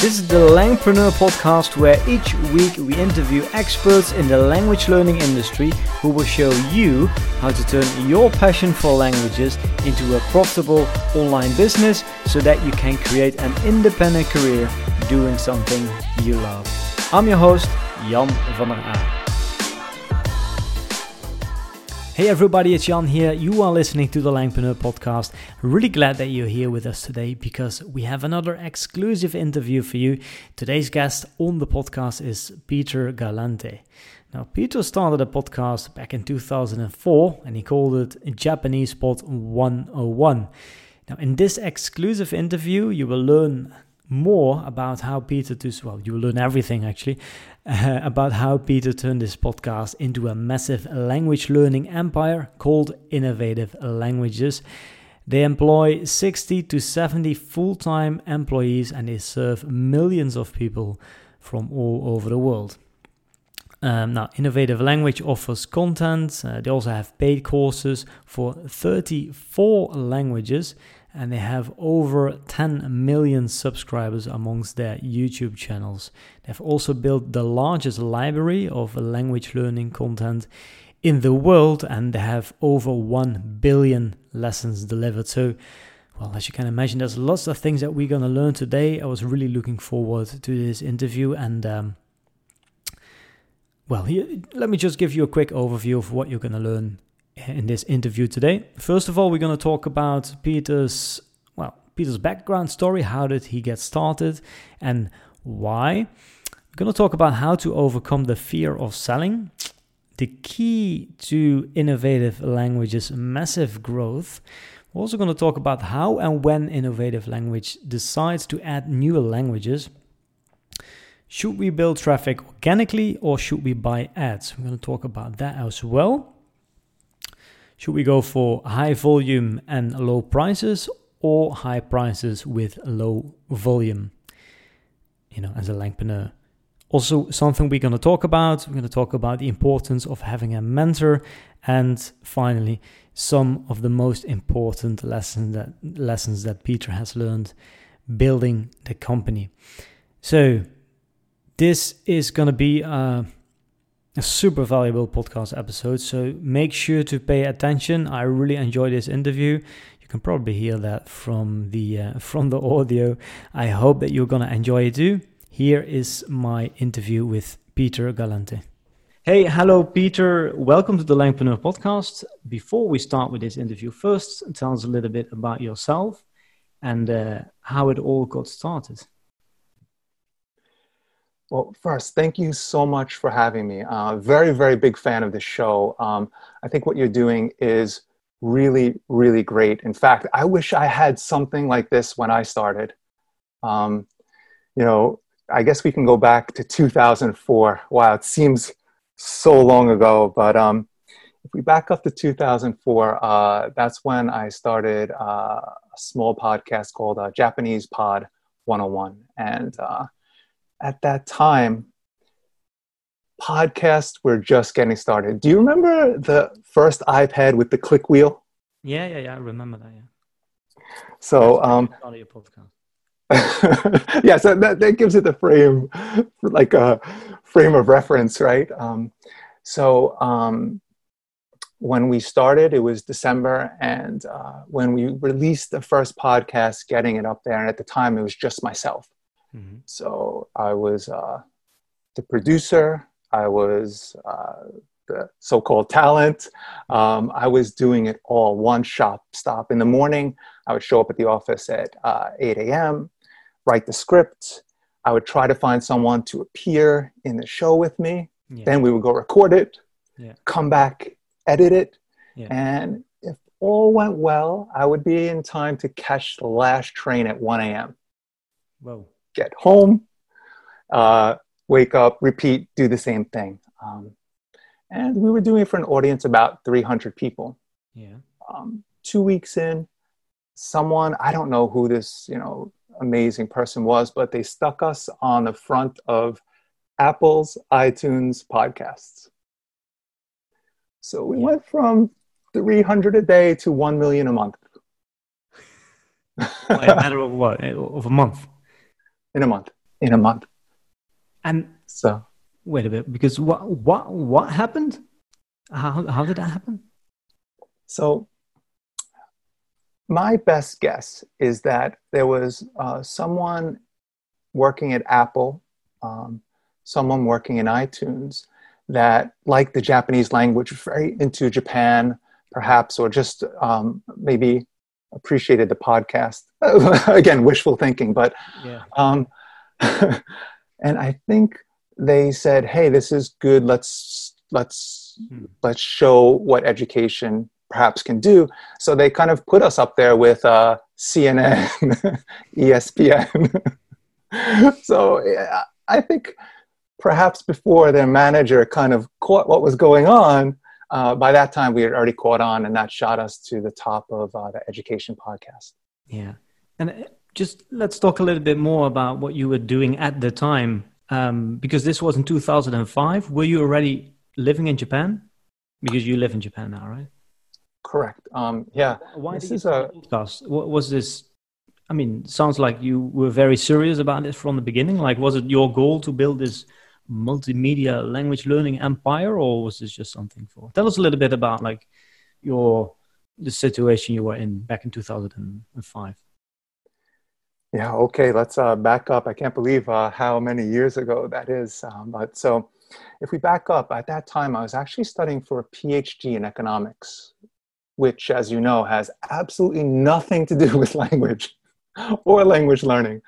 This is the Langpreneur podcast where each week we interview experts in the language learning industry who will show you how to turn your passion for languages into a profitable online business so that you can create an independent career doing something you love. I'm your host, Jan van der Aa. Hey everybody, it's Jan here. You are listening to the Langpreneur podcast. Really glad that you're here with us today because we have another exclusive interview for you. Today's guest on the podcast is Peter Galante. Now, Peter started a podcast back in 2004 and he called it Japanese Pod 101. Now, in this exclusive interview, you will learn more about how Peter does well, you will learn everything actually about how Peter turned this podcast into a massive language learning empire called Innovative Languages. They employ 60 to 70 full time employees and they serve millions of people from all over the world. Um, now, Innovative Language offers content. Uh, they also have paid courses for 34 languages and they have over 10 million subscribers amongst their YouTube channels. They've also built the largest library of language learning content in the world and they have over 1 billion lessons delivered. So, well, as you can imagine, there's lots of things that we're going to learn today. I was really looking forward to this interview and um, well, here, let me just give you a quick overview of what you're going to learn in this interview today. First of all, we're going to talk about Peter's well, Peter's background story. How did he get started, and why? We're going to talk about how to overcome the fear of selling, the key to innovative languages' massive growth. We're also going to talk about how and when innovative language decides to add newer languages. Should we build traffic organically or should we buy ads? We're going to talk about that as well. Should we go for high volume and low prices or high prices with low volume? You know, as a Langpreneur. Also, something we're going to talk about. We're going to talk about the importance of having a mentor, and finally, some of the most important lessons that lessons that Peter has learned building the company. So, this is going to be. Uh, a super valuable podcast episode. So make sure to pay attention. I really enjoyed this interview. You can probably hear that from the uh, from the audio. I hope that you're gonna enjoy it too. Here is my interview with Peter Galante. Hey, hello, Peter. Welcome to the Langpreneur podcast. Before we start with this interview, first tell us a little bit about yourself and uh, how it all got started. Well, first, thank you so much for having me. Uh, very, very big fan of the show. Um, I think what you're doing is really, really great. In fact, I wish I had something like this when I started. Um, you know, I guess we can go back to 2004. Wow, it seems so long ago, but um, if we back up to 2004, uh, that's when I started uh, a small podcast called uh, Japanese Pod 101. And uh, at that time, podcasts were just getting started. Do you remember the first iPod with the click wheel? Yeah, yeah, yeah. I remember that. Yeah. So, um, your podcast. yeah, so that, that gives it the frame, like a frame of reference, right? Um, so, um, when we started, it was December, and uh, when we released the first podcast, getting it up there, and at the time, it was just myself. Mm-hmm. So I was uh, the producer, I was uh, the so called talent. Um, I was doing it all one shop stop. In the morning, I would show up at the office at uh, 8 a.m., write the script. I would try to find someone to appear in the show with me. Yeah. Then we would go record it, yeah. come back, edit it. Yeah. And if all went well, I would be in time to catch the last train at 1 a.m. Whoa get home, uh, wake up, repeat, do the same thing. Um, and we were doing it for an audience about 300 people. Yeah. Um, two weeks in, someone I don't know who this you know amazing person was, but they stuck us on the front of Apple's iTunes podcasts. So we yeah. went from 300 a day to 1 million a month. a matter of what? Of a month? In a month. in a month. And so, wait a bit, because what what what happened? How how did that happen? So, my best guess is that there was uh, someone working at Apple, um, someone working in iTunes that liked the Japanese language, very into Japan, perhaps, or just um, maybe appreciated the podcast. Again, wishful thinking, but yeah. um, and I think they said, "Hey, this is good. Let's let's hmm. let's show what education perhaps can do." So they kind of put us up there with uh, CNN, ESPN. so I think perhaps before their manager kind of caught what was going on, uh, by that time we had already caught on, and that shot us to the top of uh, the education podcast. Yeah, and uh, just let's talk a little bit more about what you were doing at the time, um, because this was in 2005. Were you already living in Japan? Because you live in Japan now, right? Correct. Um, yeah. Why this is a podcast? What was this? I mean, sounds like you were very serious about this from the beginning. Like, was it your goal to build this multimedia language learning empire, or was this just something for? Tell us a little bit about like your the situation you were in back in 2005. Yeah. Okay. Let's uh, back up. I can't believe uh, how many years ago that is. Um, but so, if we back up, at that time I was actually studying for a PhD in economics, which, as you know, has absolutely nothing to do with language or language learning.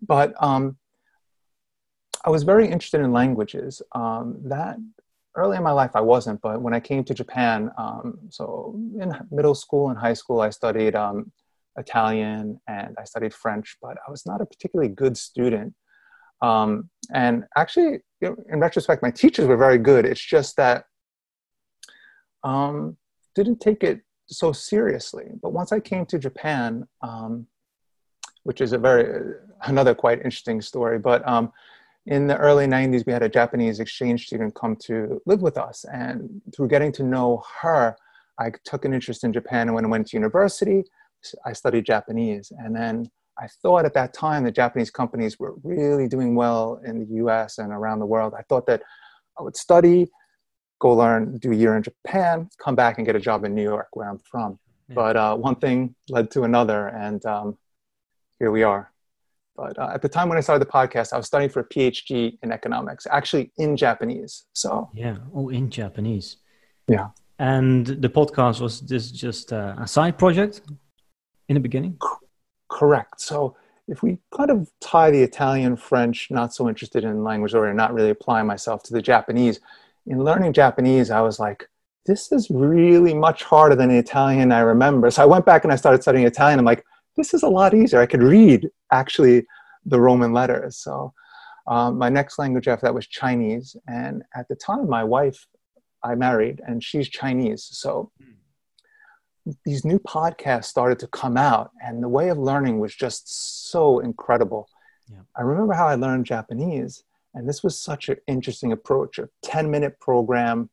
But um, I was very interested in languages. Um, that early in my life I wasn't, but when I came to Japan, um, so in middle school and high school, I studied um, Italian and I studied French, but I was not a particularly good student. Um, and actually, in retrospect, my teachers were very good. It's just that um, didn't take it so seriously. But once I came to Japan, um, which is a very another quite interesting story, but um, in the early 90s, we had a Japanese exchange student come to live with us. And through getting to know her, I took an interest in Japan. And when I went to university, I studied Japanese. And then I thought at that time that Japanese companies were really doing well in the US and around the world. I thought that I would study, go learn, do a year in Japan, come back and get a job in New York, where I'm from. Yeah. But uh, one thing led to another. And um, here we are. But uh, at the time when I started the podcast, I was studying for a PhD in economics, actually in Japanese. So yeah, oh, in Japanese. Yeah. And the podcast was this just uh, a side project in the beginning? C- correct. So if we kind of tie the Italian, French, not so interested in language or not really applying myself to the Japanese, in learning Japanese, I was like, this is really much harder than the Italian I remember. So I went back and I started studying Italian. I'm like, this is a lot easier. I could read actually the Roman letters. So um, my next language after that was Chinese. And at the time, my wife, I married, and she's Chinese. So these new podcasts started to come out, and the way of learning was just so incredible. Yeah. I remember how I learned Japanese, and this was such an interesting approach a 10 minute program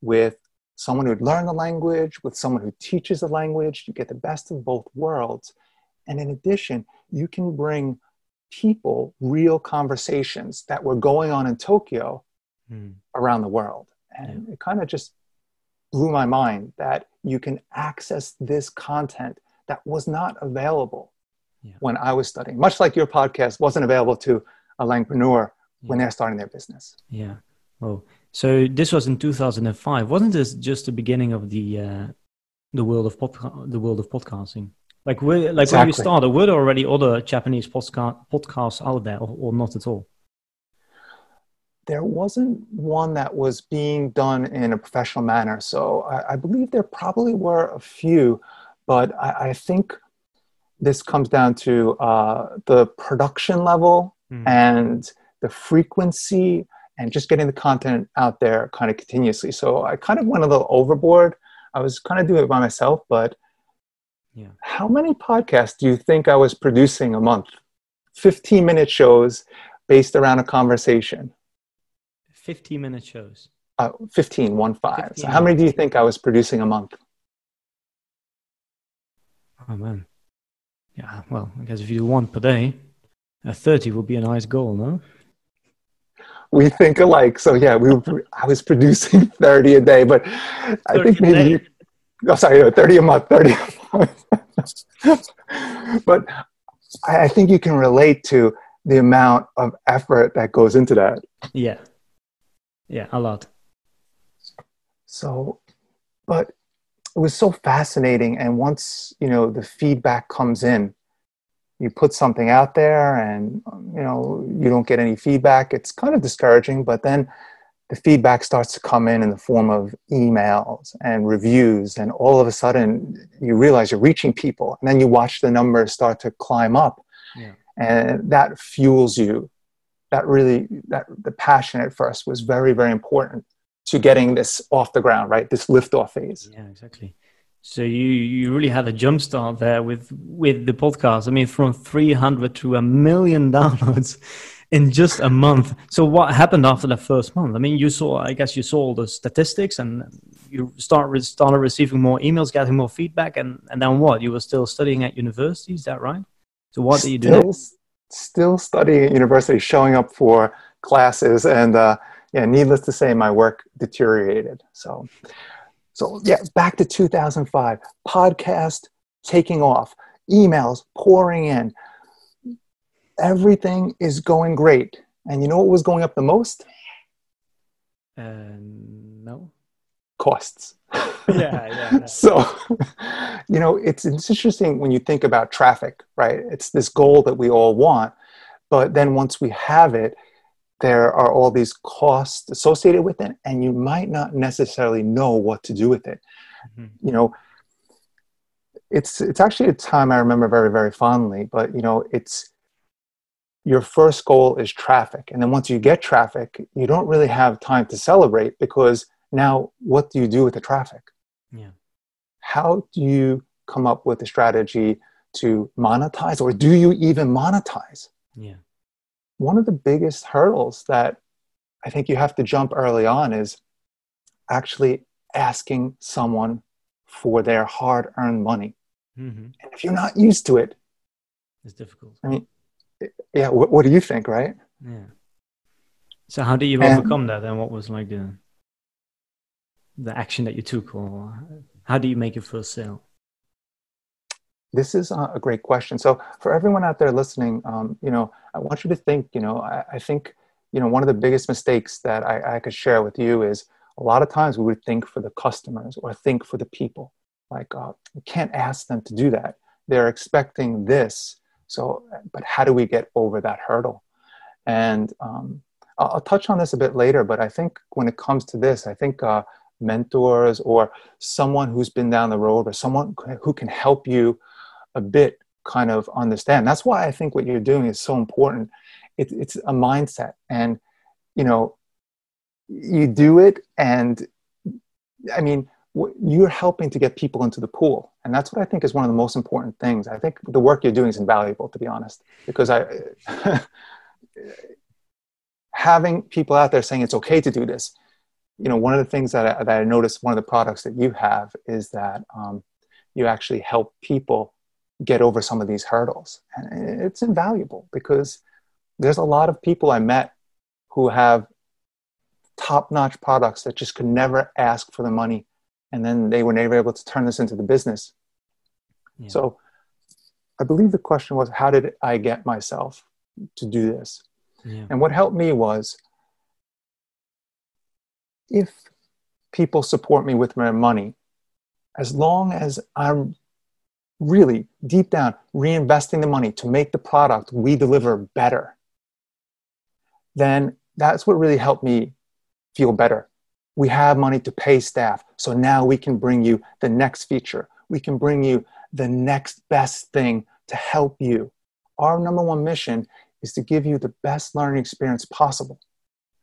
with someone who'd learn the language, with someone who teaches the language. You get the best of both worlds. And in addition, you can bring people real conversations that were going on in Tokyo mm. around the world. And yeah. it kind of just blew my mind that you can access this content that was not available yeah. when I was studying, much like your podcast wasn't available to a languagepreneur yeah. when they're starting their business. Yeah. Oh, so this was in 2005. Wasn't this just the beginning of the uh, the world of pod- the world of podcasting? Like, like exactly. when you started, were there already other Japanese podca- podcasts out there, or, or not at all? There wasn't one that was being done in a professional manner. So I, I believe there probably were a few, but I, I think this comes down to uh, the production level mm. and the frequency and just getting the content out there kind of continuously. So I kind of went a little overboard. I was kind of doing it by myself, but yeah. How many podcasts do you think I was producing a month? 15 minute shows based around a conversation. 15 minute shows. Uh, 15, one five. So how many do you think I was producing a month? Oh man. Yeah, well, I guess if you do one per day, A 30 would be a nice goal, no? We think alike. So yeah, we were, I was producing 30 a day, but I think maybe you, oh, sorry, 30 a month, 30 a month. but I think you can relate to the amount of effort that goes into that. Yeah. Yeah, a lot. So, but it was so fascinating. And once, you know, the feedback comes in, you put something out there and, you know, you don't get any feedback. It's kind of discouraging, but then the feedback starts to come in in the form of emails and reviews. And all of a sudden you realize you're reaching people and then you watch the numbers start to climb up. Yeah. and that fuels you. That really that the passion at first was very very important to getting this off the ground right? This liftoff phase. Yeah exactly. So you you really had a jump start there with with the podcast. I mean from 300 to a million downloads in just a month. So what happened after the first month? I mean you saw i guess you saw all the statistics and you start started receiving more emails getting more feedback and and then what? You were still studying at university is that right? So what did you do? Still studying at university, showing up for classes, and uh, yeah, needless to say, my work deteriorated. So, so yeah, back to 2005, podcast taking off, emails pouring in, everything is going great. And you know what was going up the most? Uh, no. Costs. yeah, yeah. so, you know, it's, it's interesting when you think about traffic, right? It's this goal that we all want. But then once we have it, there are all these costs associated with it, and you might not necessarily know what to do with it. Mm-hmm. You know, it's it's actually a time I remember very very fondly. But you know, it's your first goal is traffic, and then once you get traffic, you don't really have time to celebrate because now what do you do with the traffic? Yeah. How do you come up with a strategy to monetize, or do you even monetize? Yeah. One of the biggest hurdles that I think you have to jump early on is actually asking someone for their hard earned money. Mm-hmm. And if you're not used to it, it's difficult. I mean, yeah, what, what do you think, right? Yeah. So, how did you and, overcome that? And what was like the the action that you took, or how do you make your first sale? This is a great question. So, for everyone out there listening, um, you know, I want you to think. You know, I, I, think, you know, one of the biggest mistakes that I, I could share with you is a lot of times we would think for the customers or think for the people. Like, uh, you can't ask them to do that. They're expecting this. So, but how do we get over that hurdle? And um, I'll, I'll, touch on this a bit later. But I think when it comes to this, I think uh, mentors or someone who's been down the road or someone who can help you a bit kind of understand that's why i think what you're doing is so important it, it's a mindset and you know you do it and i mean you're helping to get people into the pool and that's what i think is one of the most important things i think the work you're doing is invaluable to be honest because i having people out there saying it's okay to do this you know, one of the things that I, that I noticed, one of the products that you have is that um, you actually help people get over some of these hurdles. And it's invaluable because there's a lot of people I met who have top notch products that just could never ask for the money. And then they were never able to turn this into the business. Yeah. So I believe the question was, how did I get myself to do this? Yeah. And what helped me was if people support me with my money, as long as I'm really deep down reinvesting the money to make the product we deliver better, then that's what really helped me feel better. We have money to pay staff, so now we can bring you the next feature. We can bring you the next best thing to help you. Our number one mission is to give you the best learning experience possible.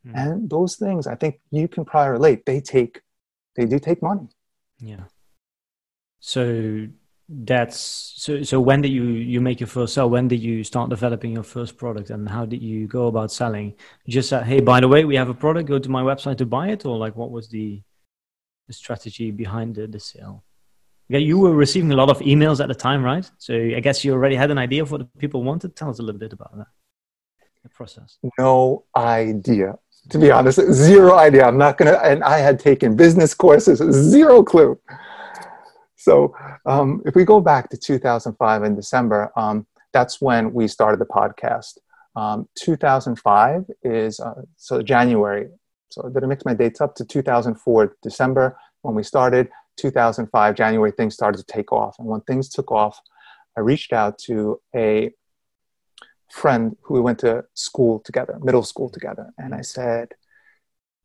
Mm. And those things, I think you can probably relate. They take, they do take money. Yeah. So that's so. So when did you you make your first sell? When did you start developing your first product, and how did you go about selling? Just said, "Hey, by the way, we have a product. Go to my website to buy it," or like what was the the strategy behind the, the sale? Yeah, you were receiving a lot of emails at the time, right? So I guess you already had an idea of what people wanted. Tell us a little bit about that. the process? No idea. To be honest, zero idea. I'm not gonna. And I had taken business courses, zero clue. So um, if we go back to 2005 in December, um, that's when we started the podcast. Um, 2005 is uh, so January. So did I mix my dates up to 2004 December when we started? 2005 January things started to take off, and when things took off, I reached out to a friend who we went to school together, middle school together, and I said,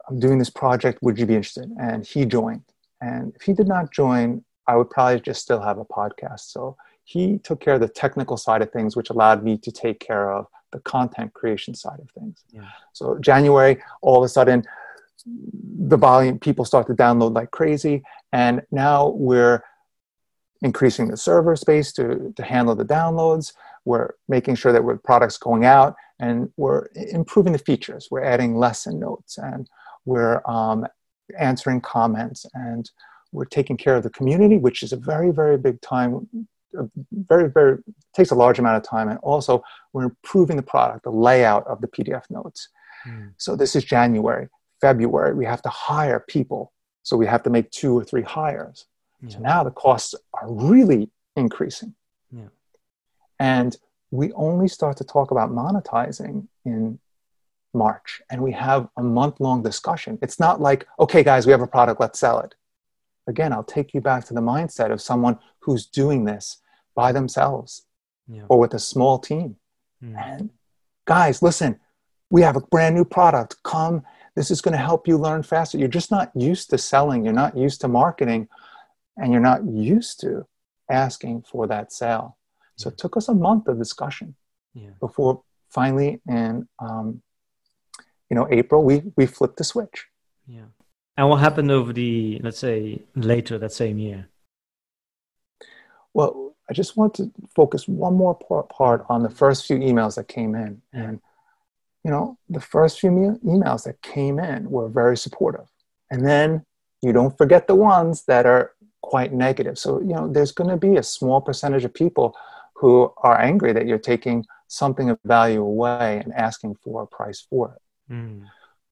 "I'm doing this project. Would you be interested?" And he joined. And if he did not join, I would probably just still have a podcast. So he took care of the technical side of things, which allowed me to take care of the content creation side of things. Yeah. So January, all of a sudden, the volume people start to download like crazy, and now we're increasing the server space to, to handle the downloads. We're making sure that we're products going out, and we're improving the features. We're adding lesson notes, and we're um, answering comments, and we're taking care of the community, which is a very, very big time very, very takes a large amount of time. And also, we're improving the product, the layout of the PDF notes. Mm. So this is January, February. We have to hire people, so we have to make two or three hires. Yeah. So now the costs are really increasing. Yeah. And we only start to talk about monetizing in March, and we have a month long discussion. It's not like, okay, guys, we have a product, let's sell it again, I'll take you back to the mindset of someone who's doing this by themselves yeah. or with a small team. Mm. And guys, listen, we have a brand new product. Come, this is going to help you learn faster. You're just not used to selling, you're not used to marketing, and you're not used to asking for that sale. So it took us a month of discussion yeah. before finally in um, you know April we we flipped the switch. Yeah. And what happened over the, let's say, later that same year? Well, I just want to focus one more part on the first few emails that came in. And, you know, the first few emails that came in were very supportive. And then you don't forget the ones that are quite negative. So, you know, there's going to be a small percentage of people who are angry that you're taking something of value away and asking for a price for it. Mm.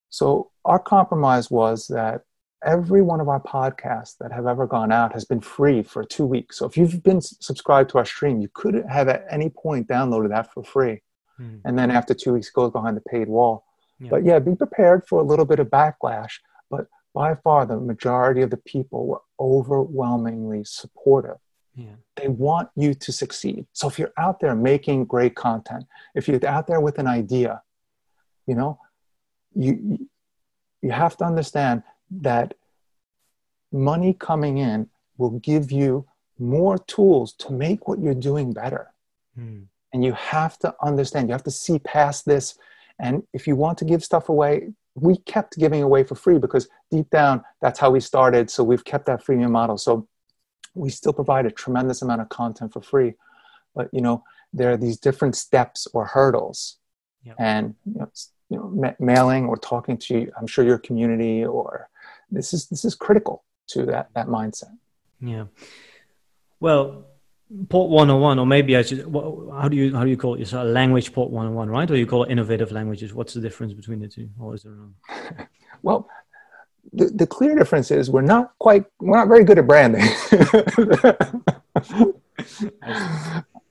So our compromise was that every one of our podcasts that have ever gone out has been free for two weeks. So if you've been subscribed to our stream, you could have at any point downloaded that for free. Hmm. And then after two weeks, goes behind the paid wall. Yeah. But yeah, be prepared for a little bit of backlash. But by far, the majority of the people were overwhelmingly supportive. Yeah. They want you to succeed. So if you're out there making great content, if you're out there with an idea, you know, you you have to understand that money coming in will give you more tools to make what you're doing better. Mm. And you have to understand, you have to see past this. And if you want to give stuff away, we kept giving away for free because deep down, that's how we started. So we've kept that freemium model. So we still provide a tremendous amount of content for free. But, you know, there are these different steps or hurdles. Yep. And you know, you know ma- mailing or talking to i'm sure your community or this is this is critical to that that mindset. Yeah. Well Pod 101 or maybe i should how do you how do you call it? A language Pod 101 right? Or you call it innovative languages? What's the difference between the two? Or is there wrong well the, the clear difference is we're not quite we're not very good at branding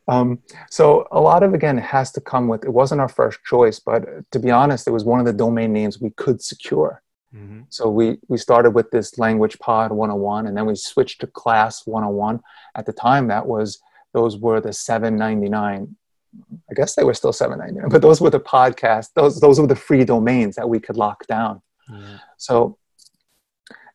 Um, so a lot of again has to come with it wasn't our first choice, but to be honest, it was one of the domain names we could secure. Mm-hmm. So we we started with this language pod 101 and then we switched to class 101. At the time that was those were the 799 I guess they were still 799, but those were the podcast, those those were the free domains that we could lock down. Yeah. So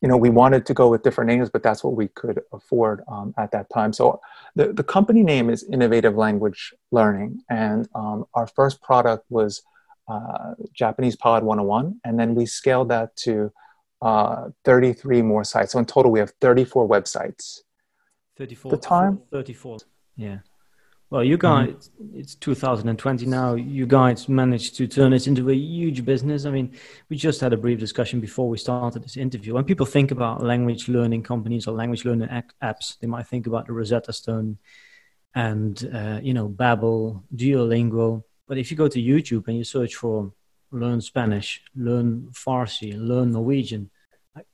you know, we wanted to go with different names, but that's what we could afford um, at that time. So the, the company name is Innovative Language Learning. And um, our first product was uh, Japanese Pod 101. And then we scaled that to uh, 33 more sites. So in total, we have 34 websites. 34. The time? 34. Yeah. Well, you mm-hmm. guys, mm-hmm. it's 2020 now. You guys managed to turn it into a huge business. I mean, we just had a brief discussion before we started this interview. When people think about language learning companies or language learning apps, they might think about the Rosetta Stone and, uh, you know, Babbel, Duolingo. but if you go to youtube and you search for learn spanish learn farsi learn norwegian like,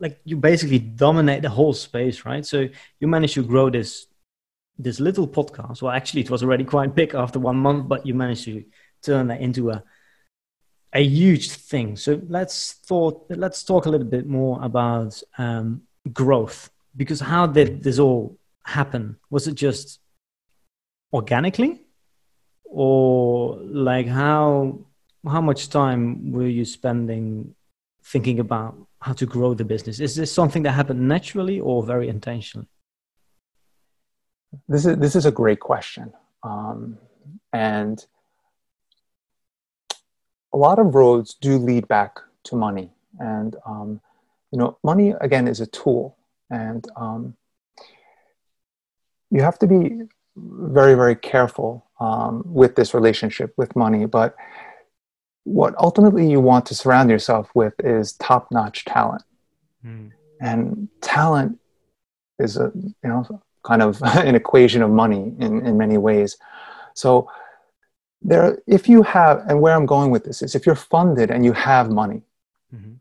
like you basically dominate the whole space right so you manage to grow this this little podcast well actually it was already quite big after one month but you managed to turn that into a a huge thing. So let's thought let's talk a little bit more about um, growth because how did this all happen? Was it just organically? Or like how how much time were you spending thinking about how to grow the business? Is this something that happened naturally or very intentionally this is this is a great question. Um, and a lot of roads do lead back to money. And um, you know money again is a tool. And um, you have to be very very careful um, with this relationship with money. But what ultimately you want to surround yourself with is top-notch talent. Mm. and talent is a you know kind of an equation of money in, in many ways so there if you have and where i'm going with this is if you're funded and you have money mm-hmm.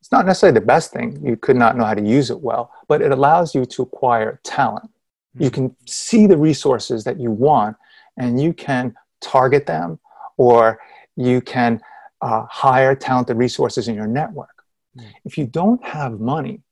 it's not necessarily the best thing you could not know how to use it well but it allows you to acquire talent mm-hmm. you can see the resources that you want and you can target them or you can uh, hire talented resources in your network. Mm. If you don't have money,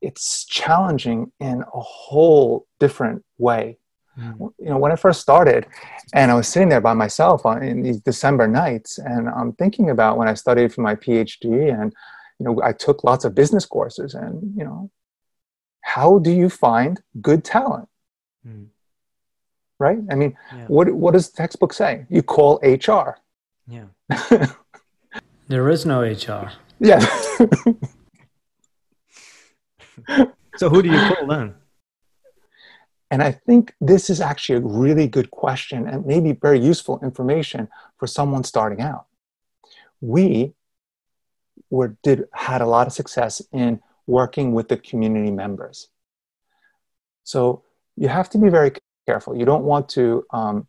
it's challenging in a whole different way. Mm. You know, when I first started, and I was sitting there by myself on, in these December nights, and I'm thinking about when I studied for my PhD, and you know, I took lots of business courses, and you know, how do you find good talent? Mm right? I mean, yeah. what what does the textbook say? You call HR. Yeah. there is no HR. Yeah. so who do you call then? And I think this is actually a really good question and maybe very useful information for someone starting out. We were did had a lot of success in working with the community members. So you have to be very careful. You don't want to um,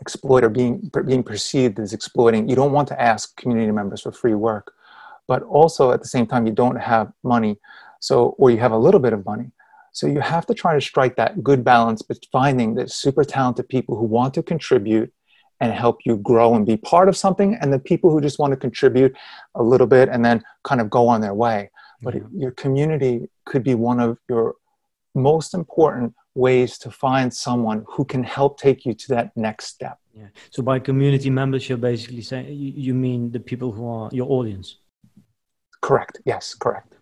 exploit or being being perceived as exploiting. You don't want to ask community members for free work, but also at the same time you don't have money, so or you have a little bit of money. So you have to try to strike that good balance but finding the super talented people who want to contribute and help you grow and be part of something, and the people who just want to contribute a little bit and then kind of go on their way. But your community could be one of your most important ways to find someone who can help take you to that next step. Yeah. So by community members, you're basically saying you mean the people who are your audience. Correct. Yes. Correct.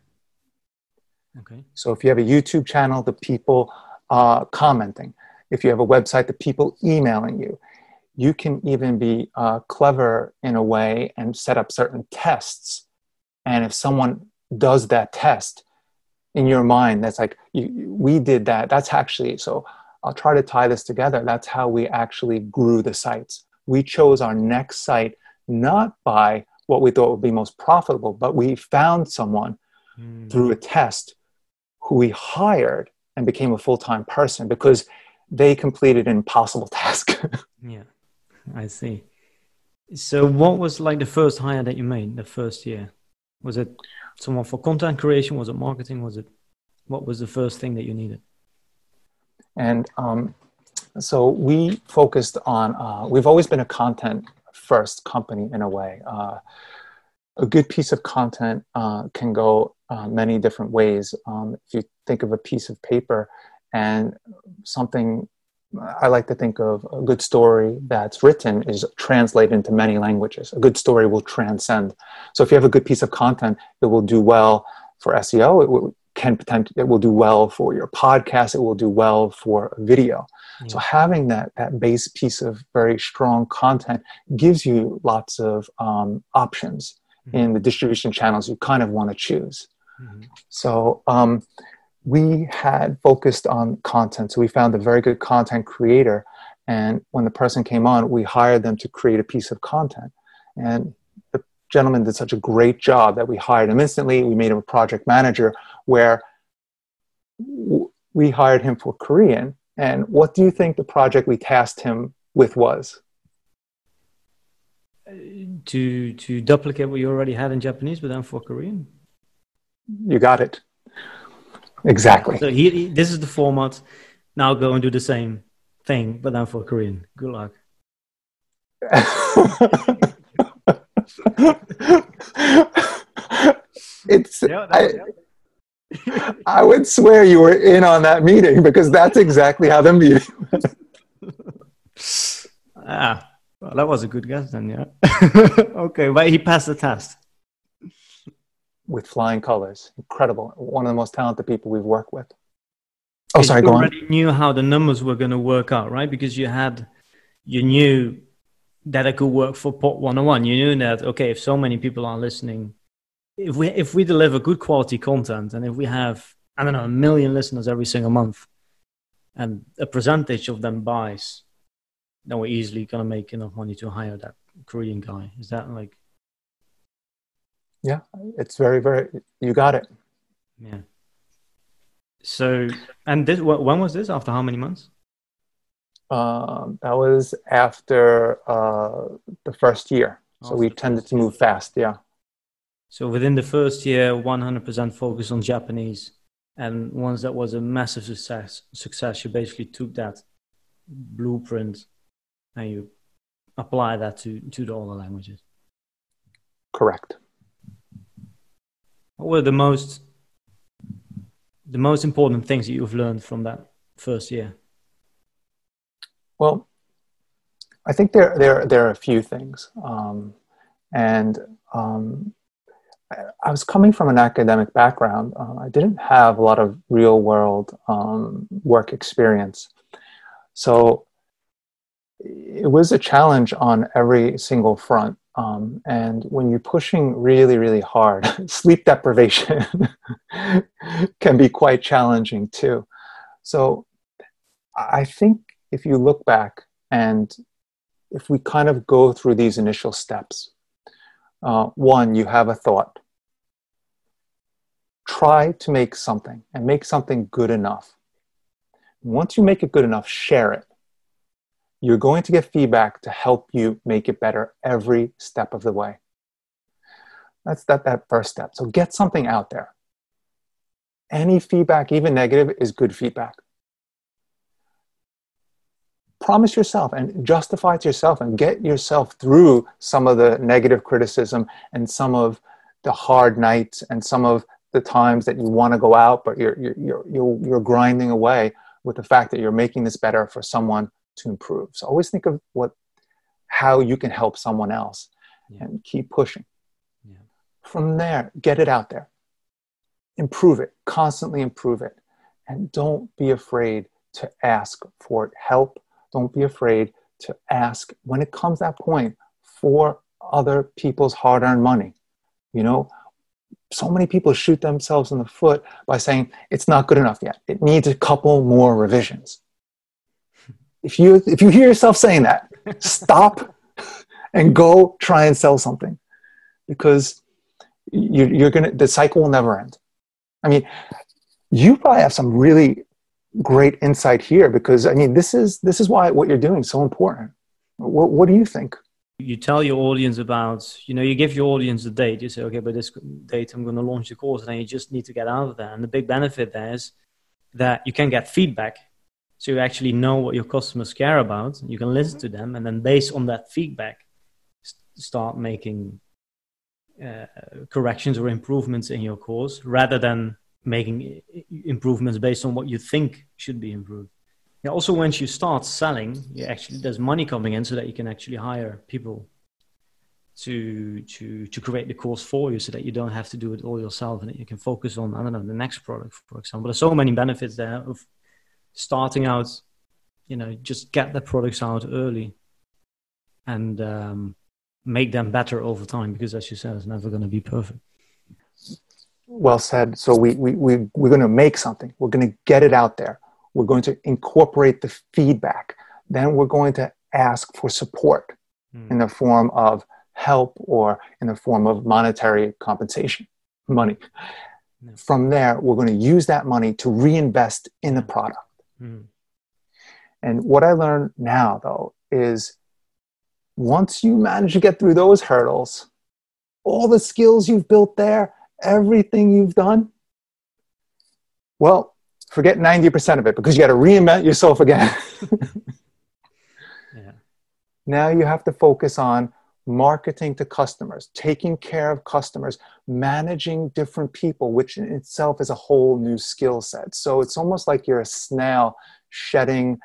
Okay. So if you have a YouTube channel, the people uh, commenting. If you have a website, the people emailing you. You can even be uh, clever in a way and set up certain tests. And if someone does that test, in your mind that's like you, we did that that's actually so i'll try to tie this together that's how we actually grew the sites we chose our next site not by what we thought would be most profitable but we found someone mm. through a test who we hired and became a full-time person because they completed an impossible task yeah i see so what was like the first hire that you made the first year was it someone for content creation? Was it marketing? Was it what was the first thing that you needed? And um, so we focused on. Uh, we've always been a content first company in a way. Uh, a good piece of content uh, can go uh, many different ways. Um, if you think of a piece of paper and something I like to think of a good story that's written is translated into many languages. A good story will transcend. So if you have a good piece of content, it will do well for SEO. It will can potentially it will do well for your podcast. It will do well for a video. Mm. So having that that base piece of very strong content gives you lots of um, options mm. in the distribution channels you kind of want to choose. Mm. So um, we had focused on content. So we found a very good content creator. And when the person came on, we hired them to create a piece of content. And the gentleman did such a great job that we hired him instantly. We made him a project manager where we hired him for Korean. And what do you think the project we tasked him with was? To to duplicate what you already had in Japanese, but then for Korean. You got it. Exactly. So he, he, this is the format. Now go and do the same thing, but then for Korean. Good luck. it's yeah, I, I would swear you were in on that meeting because that's exactly how the meeting ah well, that was a good guess then yeah. Okay but he passed the test. With flying colors. Incredible. One of the most talented people we've worked with. Oh sorry you go already on. knew how the numbers were going to work out right? Because you had you knew that it could work for Pod 101 you knew that okay if so many people are listening if we if we deliver good quality content and if we have I don't know a million listeners every single month, and a percentage of them buys, then we're easily gonna make enough money to hire that Korean guy. Is that like? Yeah, it's very very. You got it. Yeah. So, and this when was this? After how many months? Um, that was after uh, the first year. So we tended to move fast. Yeah. So within the first year, 100% focus on Japanese. And once that was a massive success, success, you basically took that blueprint and you apply that to, to the other languages. Correct. What were the most the most important things that you've learned from that first year? Well, I think there there there are a few things, um, and um, I was coming from an academic background. Uh, I didn't have a lot of real world um, work experience. So it was a challenge on every single front. Um, and when you're pushing really, really hard, sleep deprivation can be quite challenging too. So I think if you look back and if we kind of go through these initial steps, uh, one, you have a thought. Try to make something and make something good enough. Once you make it good enough, share it. You're going to get feedback to help you make it better every step of the way. That's that, that first step. So get something out there. Any feedback, even negative, is good feedback promise yourself and justify to yourself and get yourself through some of the negative criticism and some of the hard nights and some of the times that you want to go out but you're you're you're you're grinding away with the fact that you're making this better for someone to improve so always think of what how you can help someone else yeah. and keep pushing yeah. from there get it out there improve it constantly improve it and don't be afraid to ask for help don't be afraid to ask when it comes that point for other people's hard earned money. You know, so many people shoot themselves in the foot by saying it's not good enough yet. It needs a couple more revisions. If you if you hear yourself saying that, stop and go try and sell something because you, you're gonna the cycle will never end. I mean, you probably have some really great insight here because I mean this is this is why what you're doing is so important. What what do you think? You tell your audience about you know you give your audience a date. You say okay, by this date I'm going to launch the course, and then you just need to get out of there. And the big benefit there is that you can get feedback, so you actually know what your customers care about. You can listen to them, and then based on that feedback, start making uh, corrections or improvements in your course rather than making improvements based on what you think should be improved. Also, once you start selling, you actually there's money coming in so that you can actually hire people to to to create the course for you, so that you don't have to do it all yourself, and you can focus on I don't know the next product, for example. There's so many benefits there of starting out. You know, just get the products out early, and um, make them better over time. Because as you said, it's never going to be perfect well said. So we, we, we, we're going to make something. We're going to get it out there. We're going to incorporate the feedback. Then we're going to ask for support mm. in the form of help or in the form of monetary compensation, money. From there, we're going to use that money to reinvest in the product. Mm. And what I learned now, though, is once you manage to get through those hurdles, all the skills you've built there, everything you've done, well, forget 90% of it because you got to reinvent yourself again. yeah. Now you have to focus on marketing to customers, taking care of customers, managing different people, which in itself is a whole new skill set. So it's almost like you're a snail shedding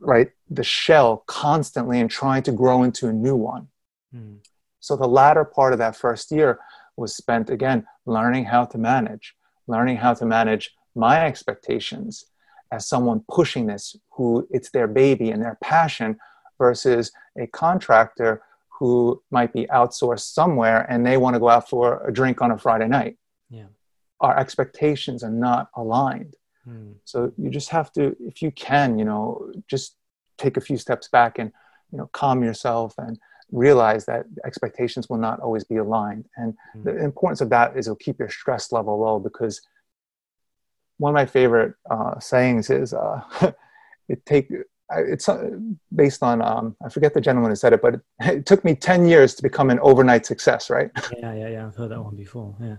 right the shell constantly and trying to grow into a new one. Mm. So the latter part of that first year was spent again learning how to manage, learning how to manage my expectations as someone pushing this who it's their baby and their passion versus a contractor who might be outsourced somewhere and they want to go out for a drink on a Friday night. Yeah. Our expectations are not aligned. Hmm. So you just have to, if you can, you know, just take a few steps back and, you know, calm yourself and realize that expectations will not always be aligned. And hmm. the importance of that is it'll keep your stress level low because one of my favorite uh, sayings is uh, it take it's uh, based on um, I forget the gentleman who said it, but it, it, took me ten years to become an overnight success, right? Yeah, yeah, yeah. I've heard that one before. Yeah.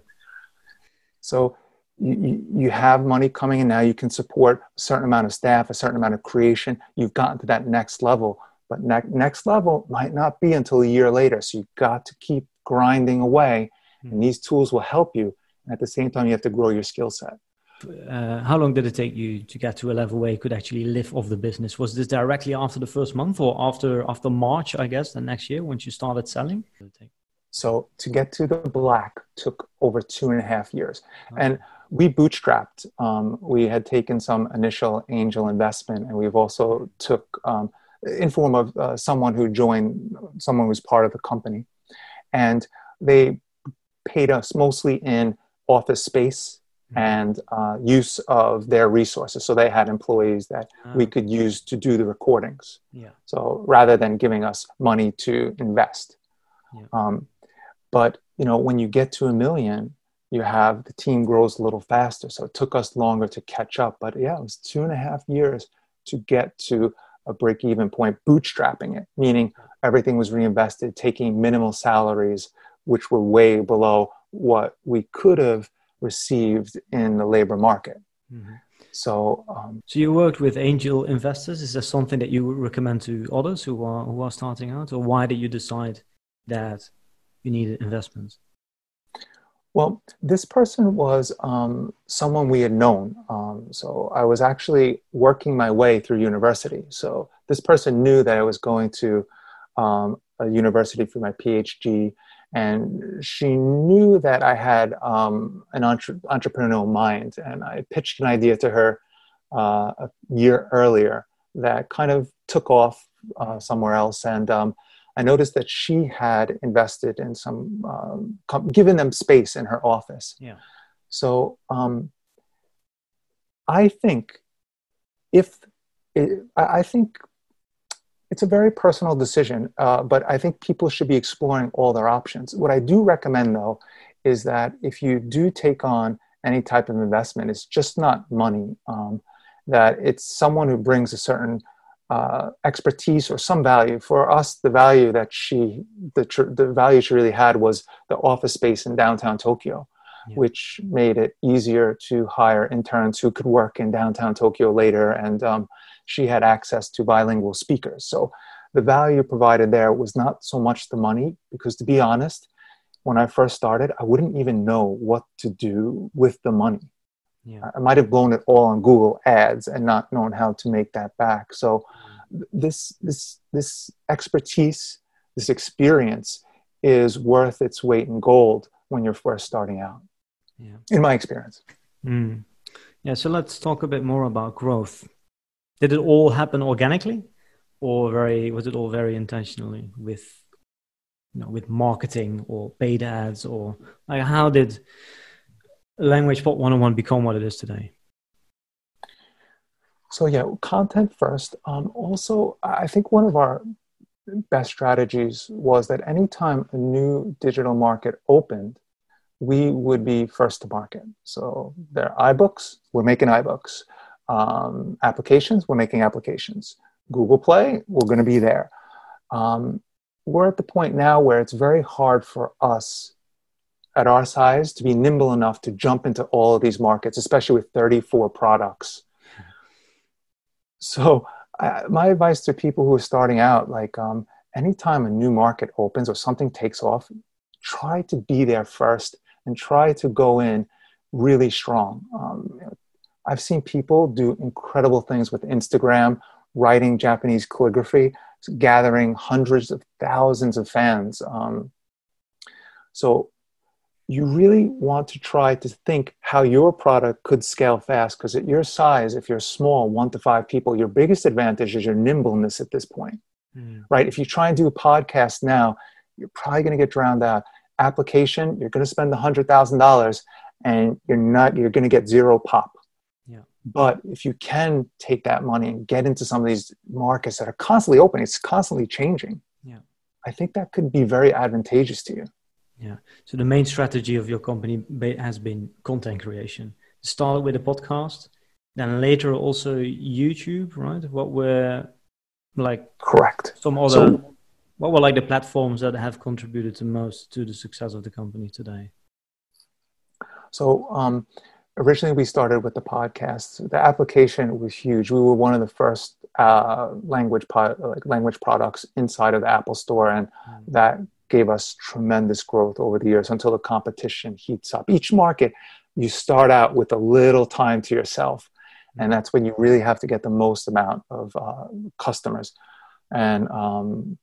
So you, you have money coming in now. You can support a certain amount of staff, a certain amount of creation. You've gotten to that next level, but ne- next level might not be until a year later. So you've got to keep grinding away, mm-hmm. and these tools will help you. And at the same time, you have to grow your skill set uh, how long did it take you to get to a level where you could actually live off the business? Was this directly after the first month or after after March, I guess, the next year once you started selling? So to get to the black took over two and a half years, okay. and we bootstrapped. Um, we had taken some initial angel investment, and we've also took um, in form of uh, someone who joined, someone who's part of the company, and they paid us mostly in office space. And uh, use of their resources. So they had employees that we ah. could use to do the recordings. Yeah. So rather than giving us money to invest. Yeah. Um, but you know, when you get to a million, you have the team grows a little faster. So it took us longer to catch up. But yeah, it was two and a half years to get to a break even point, bootstrapping it, meaning everything was reinvested, taking minimal salaries, which were way below what we could have received in the labor market. Mm-hmm. So, um, so you worked with angel investors. Is that something that you would recommend to others who are who are starting out, or why did you decide that you needed investments? Well, this person was um, someone we had known. Um, so I was actually working my way through university. So this person knew that I was going to um, a university for my PhD and she knew that I had um, an entre- entrepreneurial mind, and I pitched an idea to her uh, a year earlier that kind of took off uh, somewhere else, and um, I noticed that she had invested in some, um, com- given them space in her office. Yeah. So um, I think if it, I think it's a very personal decision, uh, but I think people should be exploring all their options. What I do recommend, though, is that if you do take on any type of investment, it's just not money. Um, that it's someone who brings a certain uh, expertise or some value. For us, the value that she, the, tr- the value she really had was the office space in downtown Tokyo, yeah. which made it easier to hire interns who could work in downtown Tokyo later and um, she had access to bilingual speakers. So the value provided there was not so much the money, because to be honest, when I first started, I wouldn't even know what to do with the money. Yeah. I might have blown it all on Google Ads and not known how to make that back. So this this this expertise, this experience is worth its weight in gold when you're first starting out. Yeah. In my experience. Mm. Yeah, so let's talk a bit more about growth did it all happen organically or very was it all very intentionally with you know with marketing or paid ads or like how did language pod 101 become what it is today? So yeah content first. Um, also i think one of our best strategies was that anytime a new digital market opened we would be first to market. So there are ibooks we're making ibooks um, applications, we're making applications. Google Play, we're going to be there. um, we're at the point now where it's very hard for us at our size to be nimble enough to jump into all of these markets, especially with 34 products. So, uh, my advice to people who are starting out, like um, anytime a new market opens or something takes off, try to be there first and try to go in really strong. Um, I've seen people do incredible things with Instagram, writing Japanese calligraphy, gathering hundreds of thousands of fans. Um, so you really want to try to think how your product could scale fast because at your size if you're small one to five people your biggest advantage is your nimbleness at this point mm. right if you try and do a podcast now you're probably going to get drowned out application you're going to spend $100000 and you're not you're going to get zero pop. But if you can take that money and get into some of these markets that are constantly open it's constantly changing yeah. i think that could be very advantageous to you yeah. So the main strategy of your company has been content creation. Started with a podcast, then later also YouTube, right? What were like correct some other so, what were like the platforms that have contributed the most to the success of the company today? So um, originally we started with the podcast. The application was huge. We were one of the first uh, language pod, like language products inside of the Apple Store, and mm. that gave us tremendous growth over the years until the competition heats up. Each market, you start out with a little time to yourself, and that's when you really have to get the most amount of uh, customers. And um,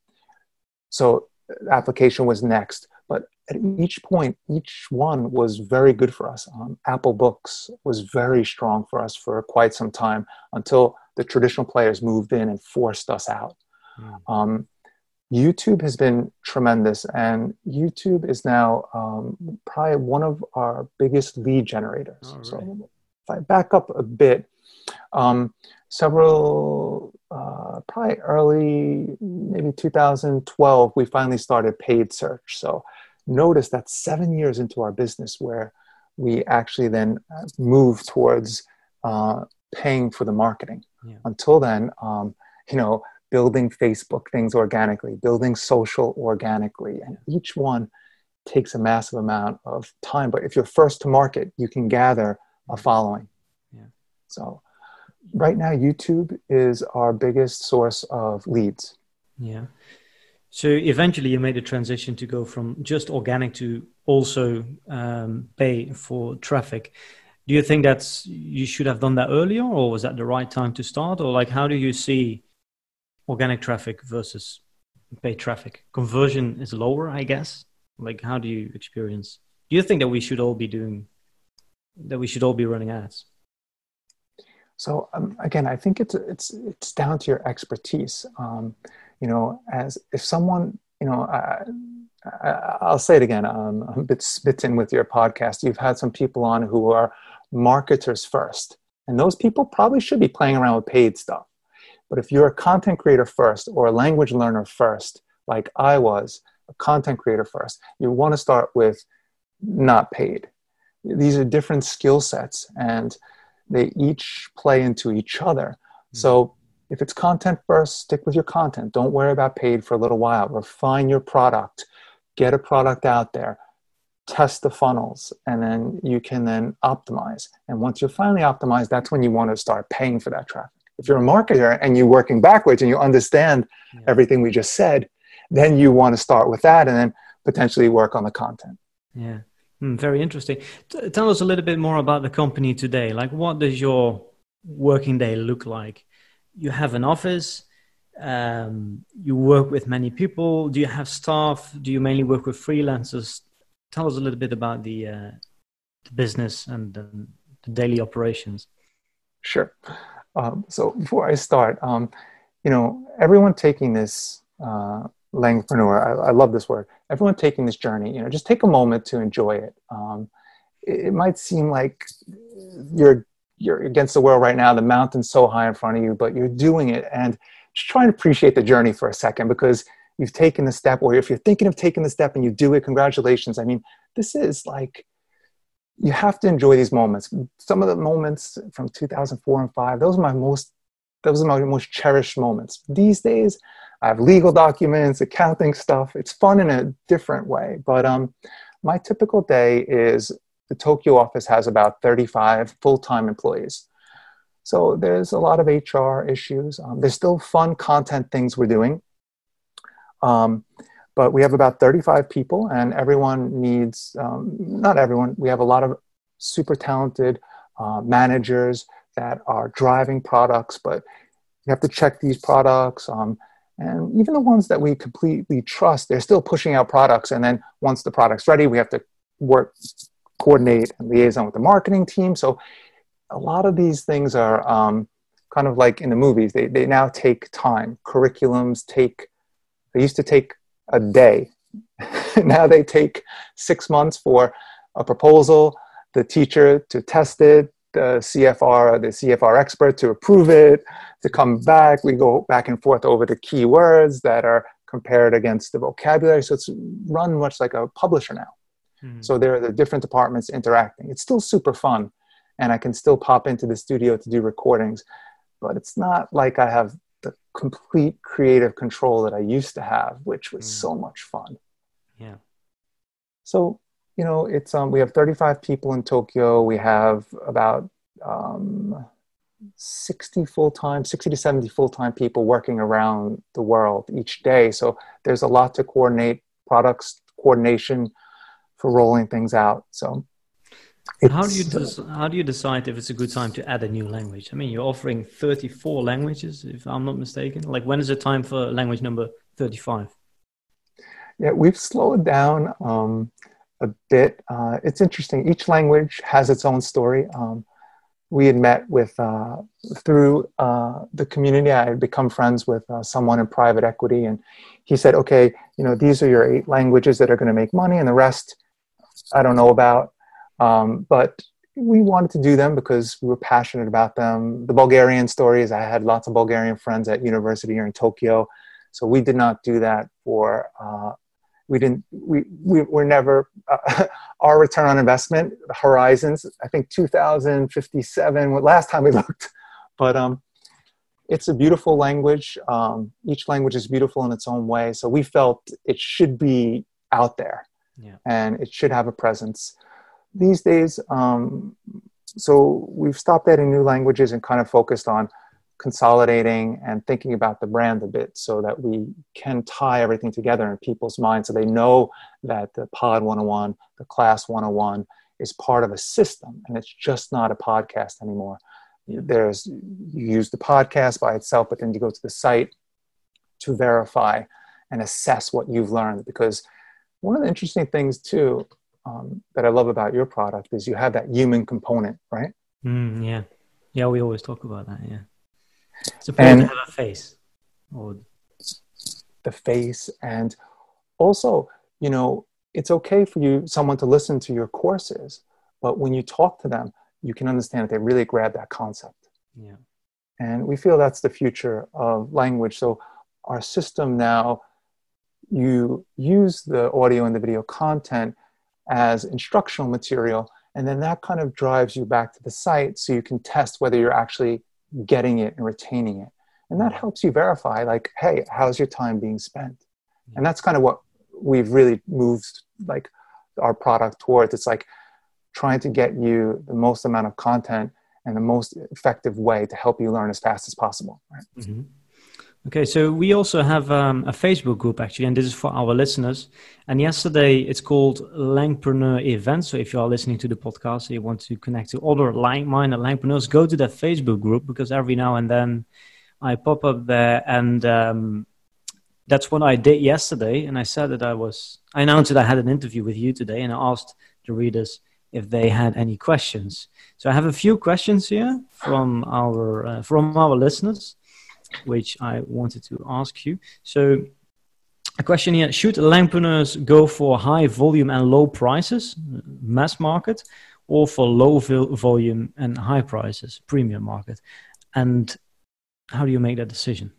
so, application was next. But at each point, each one was very good for us. Um, Apple Books was very strong for us for quite some time until the traditional players moved in and forced us out. Mm. Um, YouTube has been tremendous, and YouTube is now um, probably one of our biggest lead generators. Right. So, if I back up a bit, um, several, uh, probably early, maybe 2012, we finally started paid search. So, notice that seven years into our business, where we actually then uh, move towards uh, paying for the marketing. Yeah. Until then, um, you know, building Facebook things organically, building social organically. And each one takes a massive amount of time. But if you're first to market, you can gather a following. Yeah. So right now, YouTube is our biggest source of leads. Yeah. So eventually, you made a transition to go from just organic to also um, pay for traffic. Do you think that's you should have done that earlier, or was that the right time to start, or like how do you see organic traffic versus paid traffic? Conversion is lower, I guess. Like, how do you experience? Do you think that we should all be doing that? We should all be running ads. So um, again, I think it's it's it's down to your expertise. Um, you know, as if someone, you know, I, will say it again. Um, I'm a bit smitten with your podcast. You've had some people on who are marketers first, and those people probably should be playing around with paid stuff. But if you're a content creator first or a language learner first, like I was, a content creator first, you want to start with not paid. These are different skill sets and they each play into each other. Mm-hmm. So if it's content first, stick with your content. Don't worry about paid for a little while. Refine your product, get a product out there, test the funnels, and then you can then optimize. And once you're finally optimized, that's when you want to start paying for that traffic. If you're a marketer and you're working backwards and you understand yeah. everything we just said, then you want to start with that and then potentially work on the content. Yeah. Mm, very interesting. T- tell us a little bit more about the company today. Like, what does your working day look like? You have an office. Um, you work with many people. Do you have staff? Do you mainly work with freelancers? Tell us a little bit about the, uh, the business and the, daily operations. Sure. Um, so before I start, um, you know, everyone taking this uh, langpreneur, I, I, love this word. Everyone taking this journey, you know, just take a moment to enjoy it. Um, it, it, might seem like you're you're against the world right now. The mountain's so high in front of you, but you're doing it, and just try and appreciate the journey for a second because you've taken the step. Or if you're thinking of taking the step and you do it, congratulations. I mean, this is like you have to enjoy these moments. Some of the moments from 2004 and 5, those are my most those are my most cherished moments. These days, I have legal documents, accounting stuff. It's fun in a different way. But um, my typical day is the Tokyo office has about 35 full time employees. So there's a lot of HR issues. Um, there's still fun content things we're doing. Um, but we have about 35 people, and everyone needs, um, not everyone, we have a lot of super talented uh, managers that are driving products, but you have to check these products. Um, and even the ones that we completely trust, they're still pushing out products. And then once the product's ready, we have to work, coordinate, and liaison with the marketing team. So a lot of these things are um, kind of like in the movies. They, they now take time. Curriculums take, they used to take a day. now they take six months for a proposal, the teacher to test it, the CFR, the CFR expert to approve it, to come back. We go back and forth over the keywords that are compared against the vocabulary. So it's run much like a publisher now. Mm. So there are the different departments interacting. It's still super fun, and I can still pop into the studio to do recordings, but it's not like I have the complete creative control that I used to have, which was mm. so much fun. Yeah. So you know, it's um, we have 35 people in Tokyo. We have about um, 60 full-time 60 to 70 full-time people working around the world each day. So there's a lot to coordinate products coordination for rolling things out. So how do you des- how do you decide if it's a good time to add a new language? I mean you're offering 34 languages if i'm not mistaken. Like when is the time for language number 35 yeah we've slowed down um, a bit uh, it's interesting each language has its own story um, we had met with uh, through uh, the community. I had become friends with uh, someone in private equity, and he said, "Okay, you know, these are your eight languages that are going to make money, and the rest, I don't know about." Um, but we wanted to do them because we were passionate about them. The Bulgarian stories. I had lots of Bulgarian friends at university here in Tokyo, so we did not do that for uh, we didn't we, we were never uh, our return on investment horizons i think 2057 last time we looked. But um it's a beautiful language. Um, each language is beautiful in its own way. So we felt it should be out there. Yeah. and it should have a presence. These days um, so we've stopped adding new languages and kind of focused on consolidating and thinking about the brand a bit so that we can tie everything together in people's minds so they know that the pod 101 the class 101 is part of a system and it's just not a podcast anymore. There's you use the podcast by itself but then you go to the site to verify and assess what you've learned because one of the interesting things too um, that i love about your product is you have that human component right? Mm, yeah. Yeah we always talk about that yeah Suppose and have a face. Or... The face, and also, you know, it's okay for you someone to listen to your courses, but when you talk to them, you can understand that they really grab that concept. Yeah. And we feel that's the future of language. So our system now, you use the audio and the video content as instructional material, and then that kind of drives you back to the site so you can test whether you're actually getting it and retaining it. And that helps you verify like hey how's your time being spent? And that's kind of what we've really moved like our product towards. It's like trying to get you the most amount of content and the most effective way to help you learn as fast as possible right? mm-hmm. Okay, so we also have um, a Facebook group actually, and this is for our listeners. And yesterday it's called Langpreneur Event. So if you are listening to the podcast, and you want to connect to other like-minded Langpreneurs, go to that Facebook group because every now and then I pop up there, and um, that's what I did yesterday. And I said that I was, I announced that I had an interview with you today, and I asked the readers if they had any questions. So I have a few questions here from our uh, from our listeners which I wanted to ask you. So, a question here Should Langpreneurs go for high volume and low prices, mass market, or for low volume and high prices, premium market? And how do you make that decision?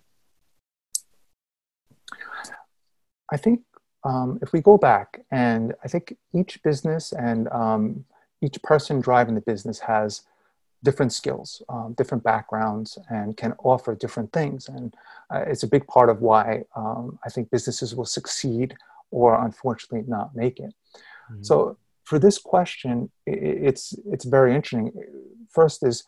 I think um, if we go back, and I think each business and um, each person driving the business has different skills, um, different backgrounds, and can offer different things. And uh, it's a big part of why um, I think businesses will succeed or unfortunately not make it. Mm-hmm. So for this question, it's it's very interesting. First is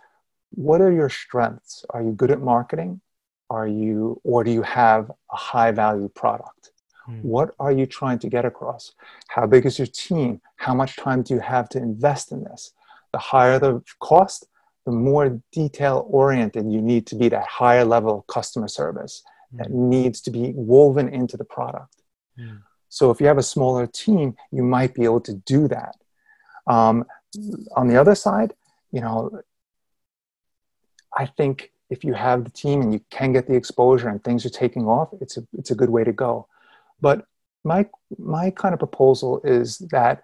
what are your strengths? Are you good at marketing? Are you or do you have a high value product? Mm. What are you trying to get across? How big is your team? How much time do you have to invest in this? The higher the cost, the more detail oriented you need to be that higher level of customer service mm. that needs to be woven into the product. Mm. So if you have a smaller team, you might be able to do that. Um, on the other side, you know, I think if you have the team and you can get the exposure and things are taking off, it's a it's a good way to go. But my my kind of proposal is that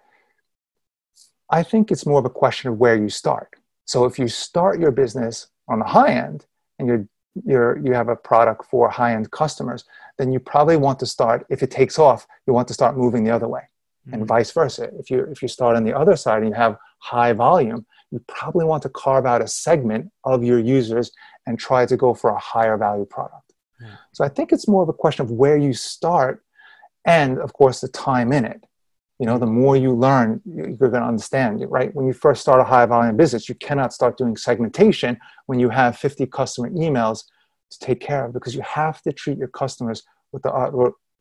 I think it's more of a question of where you start. So if you start your business on the high end and you're you're you have a product for high end customers, then you probably want to start. If it takes off, you want to start moving the other way, mm-hmm. and vice versa. If you if you start on the other side and you have high volume, you probably want to carve out a segment of your users and try to go for a higher value product. Mm-hmm. So I think it's more of a question of where you start, and of course the time in it you know the more you learn you're going to understand right? When you first start a high volume business you cannot start doing segmentation when you have 50 customer emails to take care of because you have to treat your customers with the uh,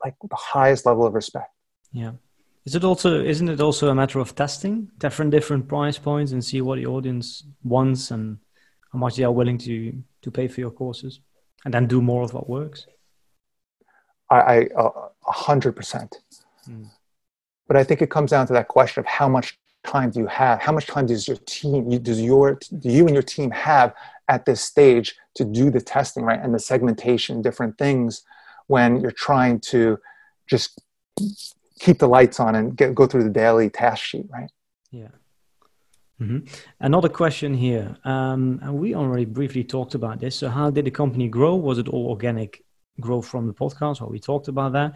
like the highest level of respect. Yeah. Is it also isn't it also a matter of testing different different price points and see what the audience wants and how much they are willing to to pay for your courses and then do more of what works? I uh, hundred percent. Hmm. But I think it comes down to that question of how much time do you have? How much time does your team, does your, do you and your team have at this stage to do the testing, right? And the segmentation, different things when you're trying to just keep the lights on and get, go through the daily task sheet, right? Yeah. Mm-hmm. Another question here, um, and we already briefly talked about this. So, how did the company grow? Was it all organic growth from the podcast? Well, we talked about that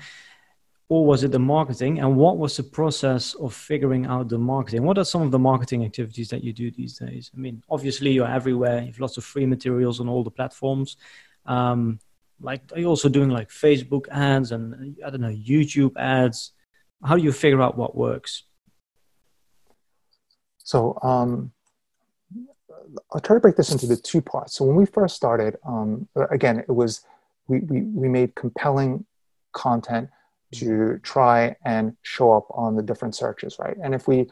or was it the marketing? And what was the process of figuring out the marketing? What are some of the marketing activities that you do these days? I mean obviously you're everywhere. You have lots of free materials on all the platforms. Um, like are you also doing like facebook ads and i don't know youtube ads? How do you figure out what works? So um, i'll try to break this into the two parts. So when we first started um, again it was we, we, we made compelling content to try and show up on the different searches, right? And if we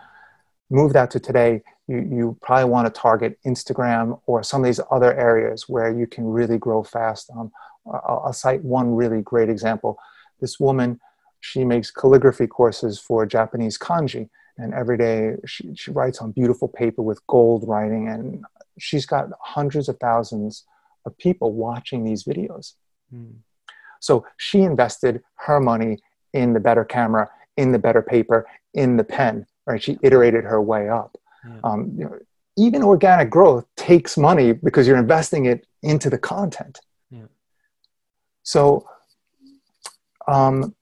move that to today, you, you probably want to target Instagram or some of these other areas where you can really grow fast. Um, I'll, I'll cite one really great example. This woman, she makes calligraphy courses for Japanese kanji. And every day she, she writes on beautiful paper with gold writing. And she's got hundreds of thousands of people watching these videos. Mm. So she invested her money in the better camera, in the better paper, in the pen, right? She iterated her way up. Yeah. Um, you know, even organic growth takes money because you're investing it into the content. Yeah. So um,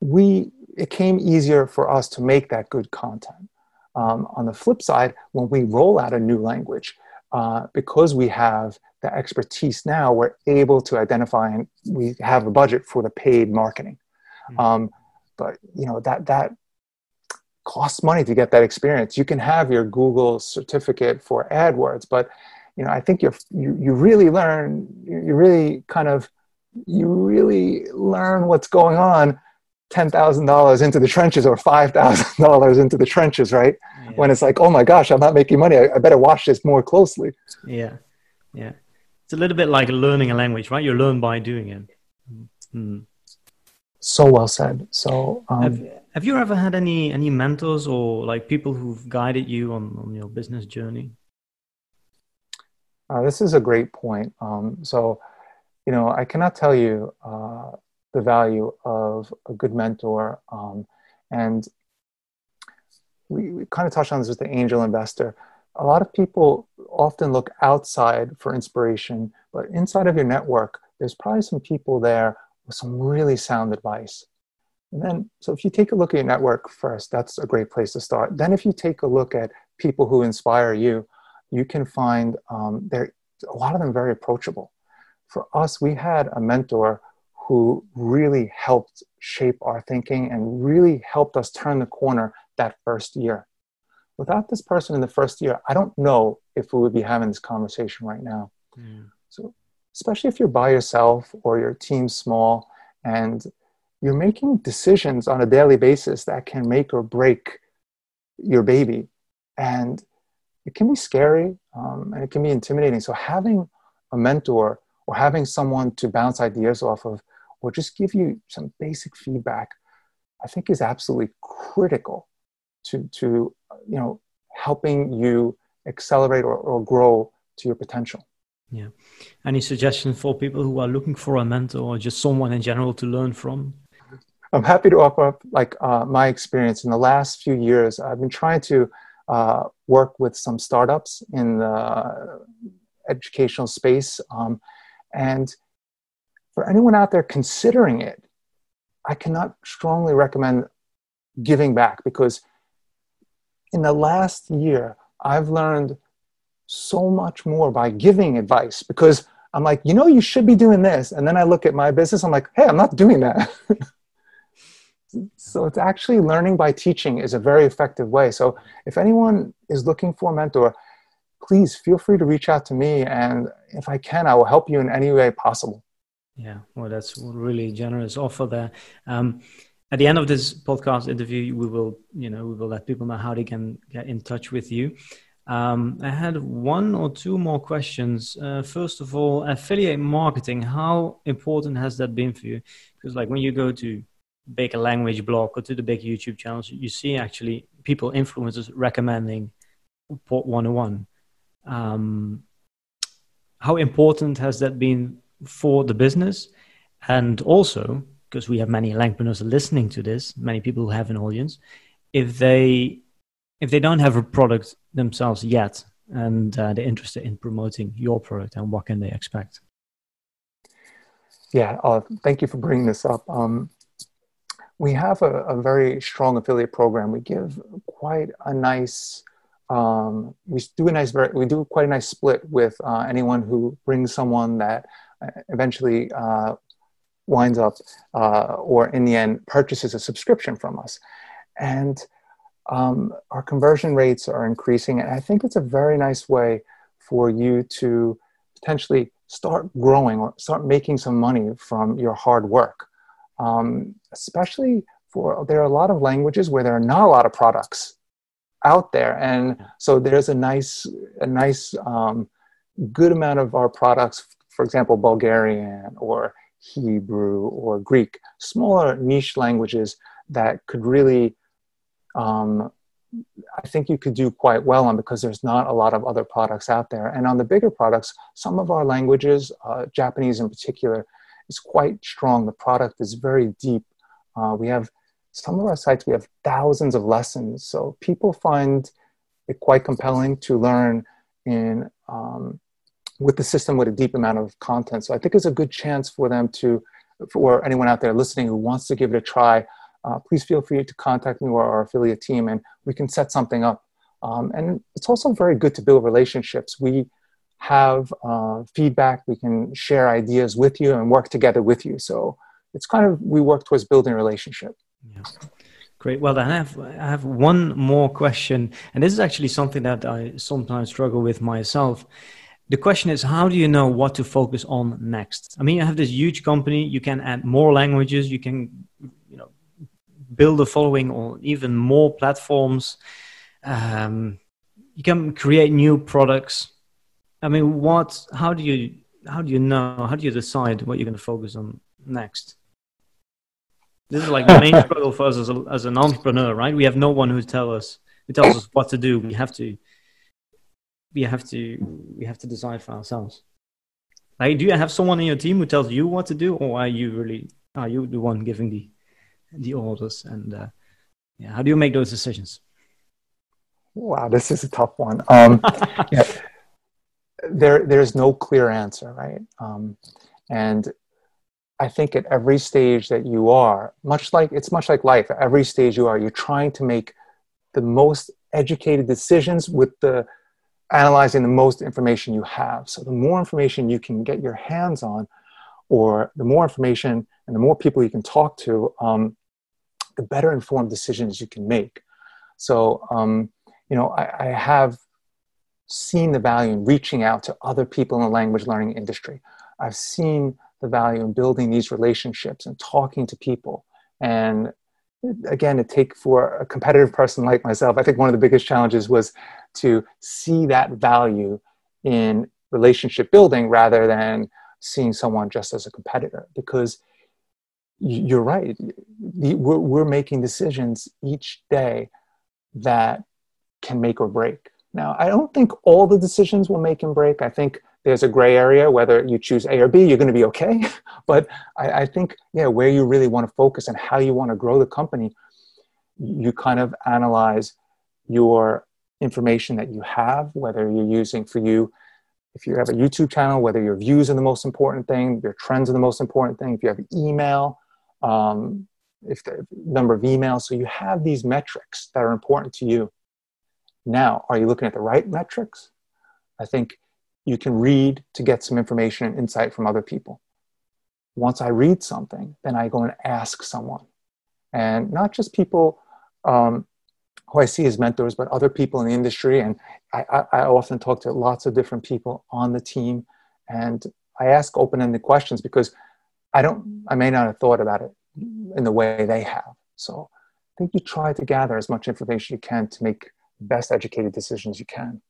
we it came easier for us to make that good content. Um, on the flip side, when we roll out a new language, uh, because we have the expertise now, we're able to identify and we have a budget for the paid marketing. Mm-hmm. Um, but you know that that costs money to get that experience. You can have your Google certificate for AdWords, but you know I think you're, you you really learn you really kind of you really learn what's going on ten thousand dollars into the trenches or five thousand dollars into the trenches, right? Yeah. When it's like, oh my gosh, I'm not making money. I, I better watch this more closely. Yeah, yeah. It's a little bit like learning a language, right? You learn by doing it. Mm. So well said. So, um, have, have you ever had any any mentors or like people who've guided you on, on your business journey? Uh, this is a great point. Um, so, you know, I cannot tell you uh, the value of a good mentor. Um, and we, we kind of touched on this with the angel investor. A lot of people often look outside for inspiration, but inside of your network, there's probably some people there with some really sound advice. And then, so if you take a look at your network first, that's a great place to start. Then, if you take a look at people who inspire you, you can find um, there a lot of them very approachable. For us, we had a mentor who really helped shape our thinking and really helped us turn the corner that first year. Without this person in the first year, I don't know if we would be having this conversation right now. Mm. So, especially if you're by yourself or your team's small and you're making decisions on a daily basis that can make or break your baby. And it can be scary um, and it can be intimidating. So, having a mentor or having someone to bounce ideas off of or just give you some basic feedback, I think is absolutely critical to, to you know, helping you accelerate or, or grow to your potential. Yeah. Any suggestions for people who are looking for a mentor or just someone in general to learn from? I'm happy to offer up like uh, my experience in the last few years. I've been trying to uh, work with some startups in the educational space, um, and for anyone out there considering it, I cannot strongly recommend giving back because in the last year, I've learned so much more by giving advice because I'm like, you know, you should be doing this. And then I look at my business, I'm like, hey, I'm not doing that. so it's actually learning by teaching is a very effective way. So if anyone is looking for a mentor, please feel free to reach out to me. And if I can, I will help you in any way possible. Yeah, well, that's really generous offer there. Um, at the end of this podcast interview, we will, you know, we will let people know how they can get in touch with you. Um, I had one or two more questions. Uh, first of all, affiliate marketing. How important has that been for you? Because, like, when you go to big language blog or to the big YouTube channels, you see actually people, influencers, recommending Pod 101. Um, how important has that been for the business and also because we have many entrepreneurs listening to this many people who have an audience if they if they don't have a product themselves yet and uh, they're interested in promoting your product and what can they expect? Yeah uh, thank you for bringing this up. Um, we have a, a, very strong affiliate program. We give quite a nice um, we do a nice we do quite a nice split with uh, anyone who brings someone that eventually uh, winds up uh, or in the end purchases a subscription from us. And um, our conversion rates are increasing. And I think it's a very nice way for you to potentially start growing or start making some money from your hard work. Um, especially for there are a lot of languages where there are not a lot of products out there, and so there's a nice, a nice, um, good amount of our products for example, Bulgarian or Hebrew or Greek, smaller niche languages that could really, um, I think you could do quite well on because there's not a lot of other products out there. And on the bigger products, some of our languages, uh, Japanese in particular, is quite strong. The product is very deep. Uh, we have some of our sites, we have thousands of lessons. So people find it quite compelling to learn in um, with the system with a deep amount of content. So I think it's a good chance for them to, for anyone out there listening who wants to give it a try, uh, please feel free to contact me or our affiliate team and we can set something up. Um, and it's also very good to build relationships. We have uh, feedback, we can share ideas with you and work together with you. So it's kind of, we work towards building a relationship. Yeah. Great. Well, then I have I have one more question, and this is actually something that I sometimes struggle with myself the question is how do you know what to focus on next i mean you have this huge company you can add more languages you can build a following on even more platforms. Um, you can create new products. I mean what how do you how do you know how do you decide what you're going to focus on next? This is like the main struggle for us as, a, as an entrepreneur right? We have no one who tell us who tells us what to do. We have to we have to we have to decide for ourselves. Like, do you have someone in your team who tells you what to do, or are you really are you the one giving the the orders? And uh, yeah, how do you make those decisions? Wow, this is a tough one. Um, yeah, there there's no clear answer, right? Um, and I think at every stage that you are, much like it's much like life. At every stage you are, you're trying to make the most educated decisions with the analyzing the most information you have. So the more information you can get your hands on, or the more information and the more people you can talk to, um, the better informed decisions you can make. So, um, you know, I, I, have seen the value in reaching out to other people in the language learning industry. I've seen the value in building these relationships and talking to people. And again, to take for a competitive person like myself, I think one of the biggest challenges was to see that value in relationship building rather than seeing someone just as a competitor because you're right. We're, we're making decisions each day that can make or break. Now i don't think all the decisions will make and break. I think there's a gray area whether you choose a or b you're going to be okay. But I, I think yeah where you really want to focus and how you want to grow the company you kind of analyze your information that you have whether you're using for you if you have a youtube channel whether your views are the most important thing your trends are the most important thing if you have email um, if the number of emails. So you have these metrics that are important to you. Now, are you looking at the right metrics? I think you can read to get some information and insight from other people. Once I read something, then I go and ask someone. And not just people um, who I see as mentors, but other people in the industry. And I, I, I often talk to lots of different people on the team. And I ask open ended questions because I don't, I may not have thought about it in the way they have. So I think you try to gather as much information you can to make the best educated decisions you can.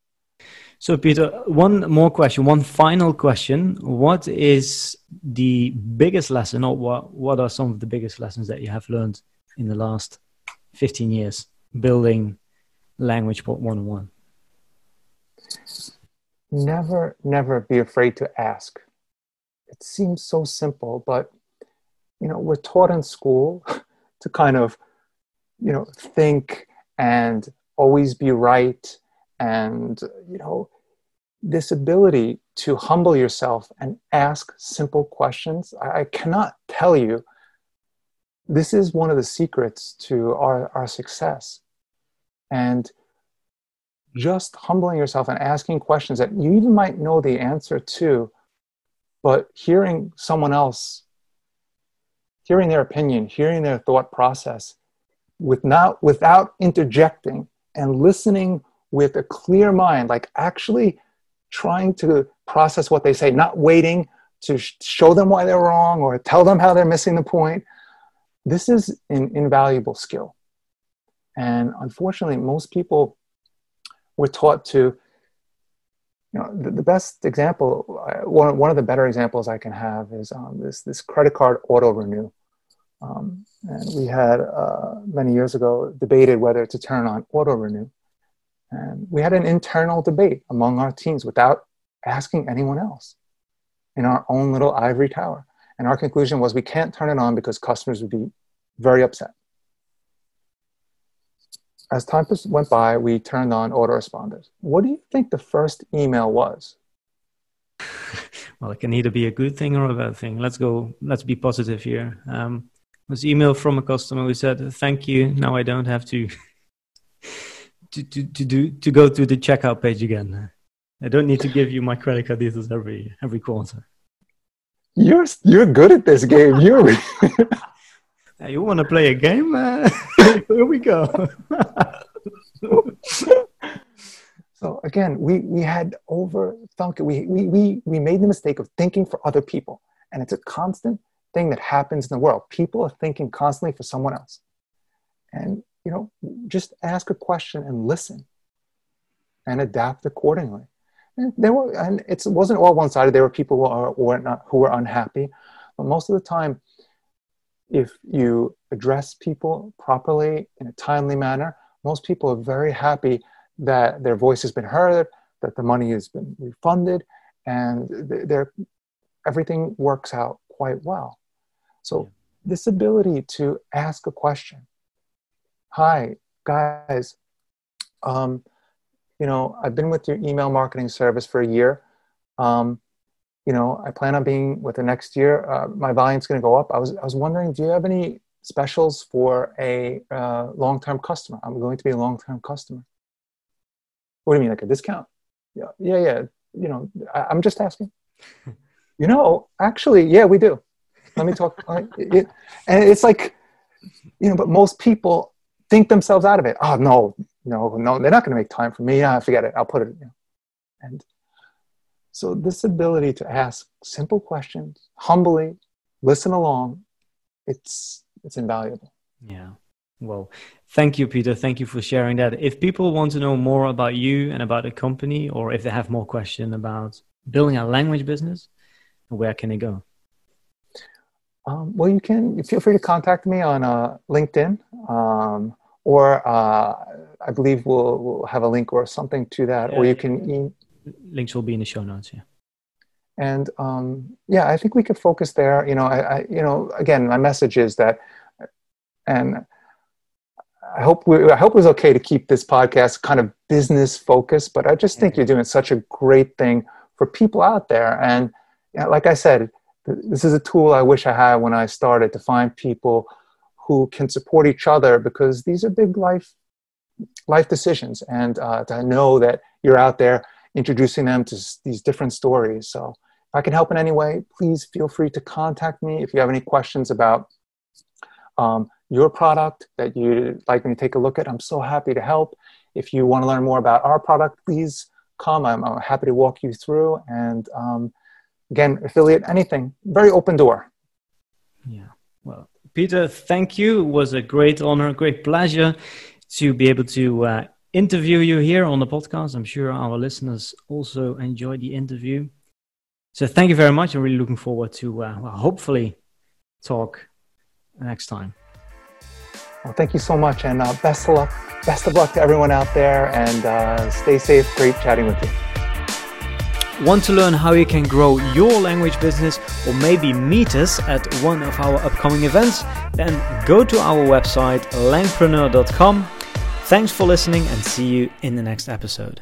So, Peter, one more question, one final question. What is the biggest lesson, or what, what are some of the biggest lessons that you have learned in the last 15 years building Language Pod 101? Never, never be afraid to ask it seems so simple, but you know, we're taught in school to kind of, you know, think and always be right and you know this ability to humble yourself and ask simple questions. I, I, cannot tell you this is one of the secrets to our, our success. And just humbling yourself and asking questions that you even might know the answer to but hearing someone else, hearing their opinion, hearing their thought process, with not, without interjecting and listening with a clear mind, like actually trying to process what they say, not waiting to sh- show them why they're wrong or tell them how they're missing the point. This is an invaluable skill. And unfortunately, most people were taught to you know, the, the best example, one, one of the better examples I can have is um, this, this credit card auto renew. Um, and we had uh, many years ago debated whether to turn on auto renew. And we had an internal debate among our teams without asking anyone else in our own little ivory tower. And our conclusion was we can't turn it on because customers would be very upset as time went by, we turned on autoresponders. What do you think the first email was? well, it can either be a good thing or a bad thing. Let's go. Let's be positive here. Um, it was email from a customer who said, "Thank you. Now I don't have to to to to do to go to the checkout page again. I don't need to give you my credit card details every every quarter." You're you're good at this game. You're. you want to play a game? Uh, here we go. so again, we we had it. We, we we we made the mistake of thinking for other people, and it's a constant thing that happens in the world. People are thinking constantly for someone else, and you know, just ask a question and listen, and adapt accordingly. And there were, and it wasn't all one sided. There were people who are were not who were unhappy, but most of the time if you address people properly in a timely manner, most people are very happy that their voice has been heard, that the money has been refunded, and they everything works out quite well. So, this ability to ask a question Hi, guys, um, you know, I've been with your email marketing service for a year. Um, you know, I plan on being with the next year. Uh, my volume's going to go up. I was, I was wondering, do you have any specials for a uh, long-term customer? I'm going to be a long-term customer. What do you mean, like a discount? yeah, yeah, yeah. You know, I, am just asking. you know, actually, yeah, we do. Let me talk. it, and it's like, you know, but most people think themselves out of it. Oh no, no, no, they're not going to make time for me. Yeah, forget it. I'll put it. You know. And so this ability to ask simple questions humbly, listen along, it's it's invaluable. Yeah. Well, thank you, Peter. Thank you for sharing that. If people want to know more about you and about the company, or if they have more questions about building a language business, where can they go? Um, well, you can feel free to contact me on uh, LinkedIn, um, or uh, I believe we'll, we'll have a link or something to that, yeah, or you can. E- links will be in the show notes. Yeah. And um, yeah, I think we could focus there. You know, I, I, you know, again, my message is that, and I hope we, I hope it was okay to keep this podcast kind of business focused, but I just think you're doing such a great thing for people out there. And you know, like I said, this is a tool I wish I had when I started to find people who can support each other because these are big life life decisions, and uh, to know that you're out there introducing them to these different stories. So if I can help in any way, please feel free to contact me if you have any questions about um, your product that you'd like me to take a look at. I'm so happy to help. If you want to learn more about our product, please come. I'm, I'm happy to walk you through. And um, again, affiliate, anything, very open door. Yeah. Well, Peter, thank you. It was a great honor, great pleasure to be able to uh, interview you here on the podcast. I'm sure our listeners also enjoyed the interview. So thank you very much. I'm really looking forward to uh, well, hopefully talk next time. Well, thank you so much, and uh, best of luck. Best of luck to everyone out there, and uh, stay safe. Great chatting with you. Want to learn how you can grow your language business or maybe meet us at one of our upcoming events? Then go to our website langpreneur.com. Thanks for listening and see you in the next episode.